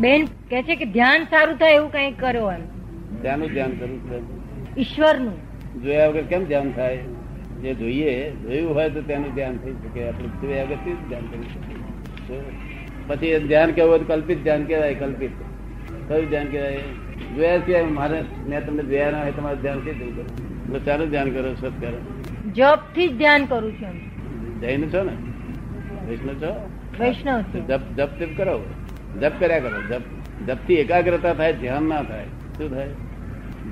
બેન કે છે કે ધ્યાન સારું થાય એવું કઈ કરો એમ. ત્યાંનું ધ્યાન કરવું છે ઈશ્વરનું. જોયા વગર કેમ ધ્યાન થાય? જે જોઈએ જોયું હોય તો તેનું ધ્યાન થઈ શકે. આપણે જોયા વગર કેવી ધ્યાન કરી શકીએ? પછી ધ્યાન કેવું હોય કલ્પિત ધ્યાન કહેવાય કલ્પિત. કયું ધ્યાન કહેવાય? જોયા છે મારે મેં તમને જોયા ના હોય તમારે ધ્યાન કઈ થયું એટલે ચાનું ધ્યાન કરો સત્કાર. જપથી જ ધ્યાન કરું છું જૈન છો ને? વૈષ્ણવ છો? વૈષ્ણવ જપ જપ કરો. જપ કર્યા કરો. જપ જપથી એકાગ્રતા થાય, ધ્યાન ના થાય. શું થાય?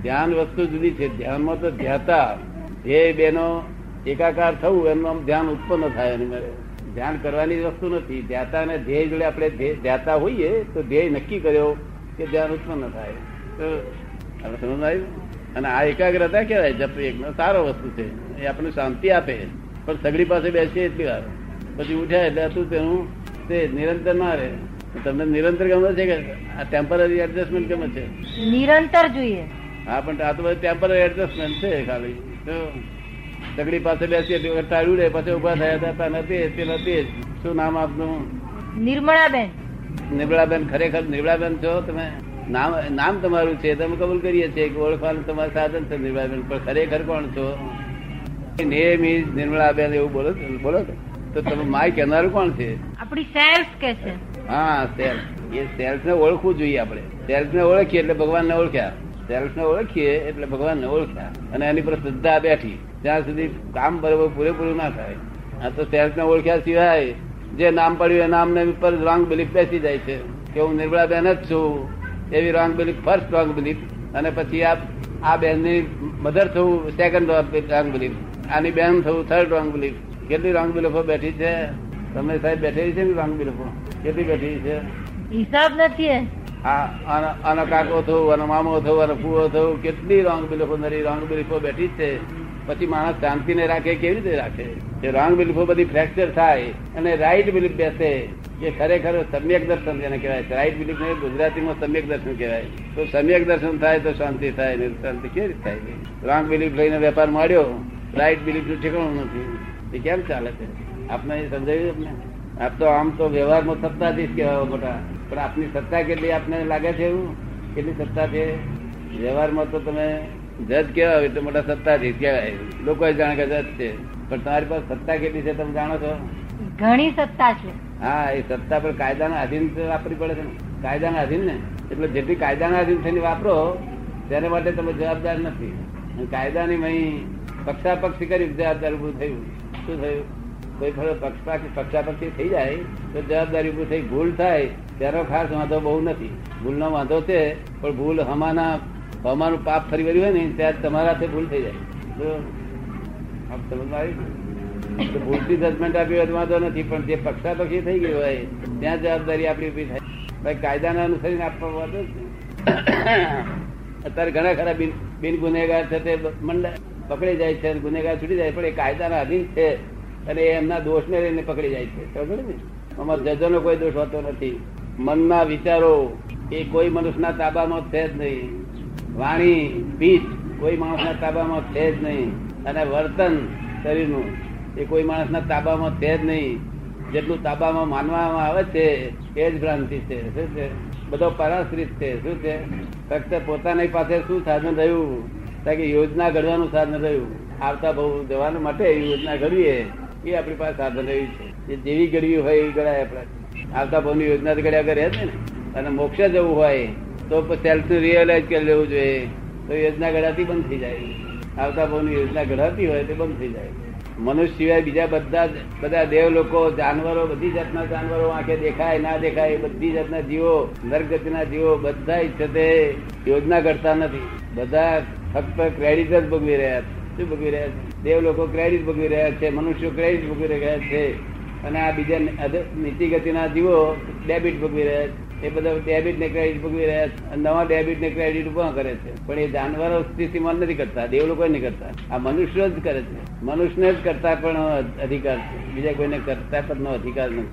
ધ્યાન વસ્તુ જુદી છે. ધ્યાનમાં તો ધ્યાતા. ધ્યેય બેનો એકાકાર થવું એમનું આમ ધ્યાન ઉત્પન્ન થાય એની મારે. ધ્યાન કરવાની વસ્તુ નથી. ધ્યાતા અને ધ્યેય જોડે આપણે ધ્યાતા હોઈએ તો ધ્યેય નક્કી કર્યો કે ધ્યાન ઉત્પન્ન થાય. તો હવે સમજ આવ્યું અને આ એકાગ્રતા કહેવાય જપ એક. સારો વસ્તુ છે. એ આપણને શાંતિ આપે. પણ સગડી પાસે બેસીએ એટલી વાર. પછી ઉઠ્યા એટલે હતું તેનું તે નિરંતર ના રહે. તમને નિરંતર ગમે છે કે આ ટેમ્પરરી એડજસ્ટમેન્ટ ગમે છે? નિરંતર જોઈએ. હા પણ આ તો બધું ટેમ્પરરી એડજસ્ટમેન્ટ છે ખાલી. તો પાસે બેસીએ ટાળ્યું રે પછી ઊભા થયા હતા પેલા તે જ. શું નામ આપનું? નિર્મળાબેન. નિર્મળાબેન ખરેખર નિર્મળાબેન છો તમે? નામ નામ તમારું છે તમે કબૂલ કરીએ છીએ કે ઓળખવાનું તમારું સાધન છે નિર્મળાબેન પણ ખરેખર કોણ છો? નેમ ઇઝ નિર્મળાબેન એવું બોલો? બોલો તો તમે માય કહેનારું કોણ છે? આપણી સેલ્ફ કે છે. હા, સેલ્ફ. એ સેલ્ફ ને ઓળખવું જોઈએ આપણે. સેલ્ફ ને ઓળખીએ એટલે ભગવાન ને ઓળખ્યા. સેલ્ફ ને ઓળખીએ એટલે ભગવાન ને ઓળખ્યા. અને એની પર શ્રદ્ધા બેઠી. ત્યાં સુધી કામ બરોબર પૂરેપૂરું ના થાય. આ તો સેલ્ફ ને ઓળખ્યા સિવાય જે નામ પડ્યું એ નામ ને પર રોંગ બિલીફ બેસી જાય છે. કે હું નિર્મળાબેન જ છું. એવી wrong belief first wrong belief અને પછી આ આ બેનની મધર થવું સેકન્ડ રોંગ બિલીફ આની બેન થવું થર્ડ રોંગ બિલીફ કેટલી રોંગ બિલીફો બેઠી છે? તમે સાહેબ બેઠેલી છે ને રોંગ બિલીફો કેટલી બેઠેલી છે? હિસાબ નથી આનો- કાકો થયું આનો મામો થયું આનો ફૂવો થયું કેટલી રોંગ બિલફો નરી રોંગ બિલફો બેઠી છે. પછી માણસ શાંતિને રાખે કેવી રીતે રાખે? એ રોંગ બિલફો બધી ફ્રેક્ચર થાય અને રાઈટ બિલીફ બેસે એ ખરેખર સમ્યક દર્શન જેને કહેવાય છે. રાઈટ બિલીફ ને ગુજરાતીમાં સમ્યક દર્શન કહેવાય. તો સમ્યક દર્શન થાય તો શાંતિ થાય ને શાંતિ કેવી રીતે થાય? રોંગ બિલીફ લઈને વેપાર માંડ્યો રાઈટ બિલીફનું ઠેકાણું નથી. એ કેમ ચાલે છે? આપને એ સમજાવ્યું આપને? આપ તો આમ તો વ્યવહારમાં સત્તાધીશ કહેવા મોટા પણ આપની સત્તા કેટલી આપને લાગે છે એવું? કેટલી સત્તા છે? વ્યવહારમાં તો તમે જજ કહેવાય એટલે મોટા સત્તાધીશ કહેવાય. લોકો જાણે કે જજ છે. પણ તમારી પાસે સત્તા કેટલી છે તમે જાણો છો? ઘણી સત્તા છે. હા એ સત્તા પર કાયદાના આધીન તો વાપરવી પડે છે ને. કાયદાના આધીન ને. એટલે જેટલી કાયદાના આધીન થઈને વાપરો તેને માટે તમે જવાબદાર નથી. કાયદાની મહી પક્ષાપક્ષી કરી જવાબદાર ઉભું થયું. શું થયું? કોઈ ફરો પક્ષપાક્ષી પક્ષાપક્ષી થઈ જાય, તો જવાબદારી ઉપર થઈ, ભૂલ થાય, તેનો ખાસ વાંધો બહુ નથી. ભૂલનો વાંધો છે, પણ ભૂલ હમાના હમાનું પાપ ફરી વર્યું હોય ને, ત્યારે તમારા હાથે ભૂલ થઈ જાય. સમજમાં ભૂલથી જજમેન્ટ આપી હોય વાંધો નથી, પણ જે પક્ષાપક્ષી થઈ ગયું હોય, ત્યાં જવાબદારી આપણી ઊભી થાય. ભાઈ, કાયદાના અનુસરીને આપવા વાંધો અત્યારે ઘણા ખરા બિન ગુનેગાર છે તે મંડ પકડી જાય છે ગુનેગાર છૂટી જાય, પણ એ કાયદાના અધીન છે. અને એમના દોષને લઈને પકડી જાય છે. ખબર ને? અમારા જજોનો કોઈ દોષ હોતો નથી. મનના વિચારો એ કોઈ મનુષ્યના તાબામાં છે જ નહીં. વાણી સ્પીચ કોઈ માણસના તાબામાં છે જ નહીં. અને વર્તન શરીરનું એ કોઈ માણસના તાબામાં છે જ નહીં. જેટલું તાબામાં માનવામાં આવે છે, એ જ ભ્રાંતિ છે. શું છે? બધો પરાશ્રિત છે. શું છે? ફક્ત પોતાની પાસે શું સાધન રહ્યું? કે યોજના ઘડવાનું સાધન રહ્યું. આવતા બહુ જવાનું માટે યોજના ઘડીએ. એ આપણી પાસે સાધન રહ્યું છે. જેવી ગળવી હોય એવી ગળાય આપણા આવતા ભાવની યોજના ઘડ્યા કરે છે ને. અને મોક્ષ જવું હોય તો સેલ્ફ રિયલાઇઝ કરી લેવું જોઈએ. તો યોજના ઘડાતી બંધ થઈ જાય. આવતા ભાવની યોજના ઘડાતી હોય તો બંધ થઈ જાય. મનુષ્ય સિવાય બીજા બધા બધા દેવ લોકો, જાનવરો, બધી જાતના જાનવરો આંખે દેખાય, ના દેખાય બધી જાતના જીવો, નરગતિના જીવો, બધા છે તે યોજના કરતા નથી. બધા ફક્ત ક્રેડિટ જ ભોગવી રહ્યા છે. શું ભોગવી રહ્યા છે? દેવ લોકો ક્રેડિટ ભોગવી રહ્યા છે, મનુષ્યો ક્રેડિટ ભોગવી રહ્યા છે અને આ બીજા નીતિ ગતિના જીવો ડેબિટ ભોગવી રહ્યા છે. એ બધા ડેબિટ ને ક્રેડિટ ભોગવી રહ્યા છે નવા ડેબિટ ને ક્રેડિટ ઊભા કરે છે. પણ એ જાનવરો સ્થિતિમાં નથી કરતા દેવ લોકો નહીં કરતા. આ મનુષ્યો જ કરે છે. મનુષ્યને જ કરતા પણ અધિકાર છે. બીજા કોઈને કરતા પણ અધિકાર નથી.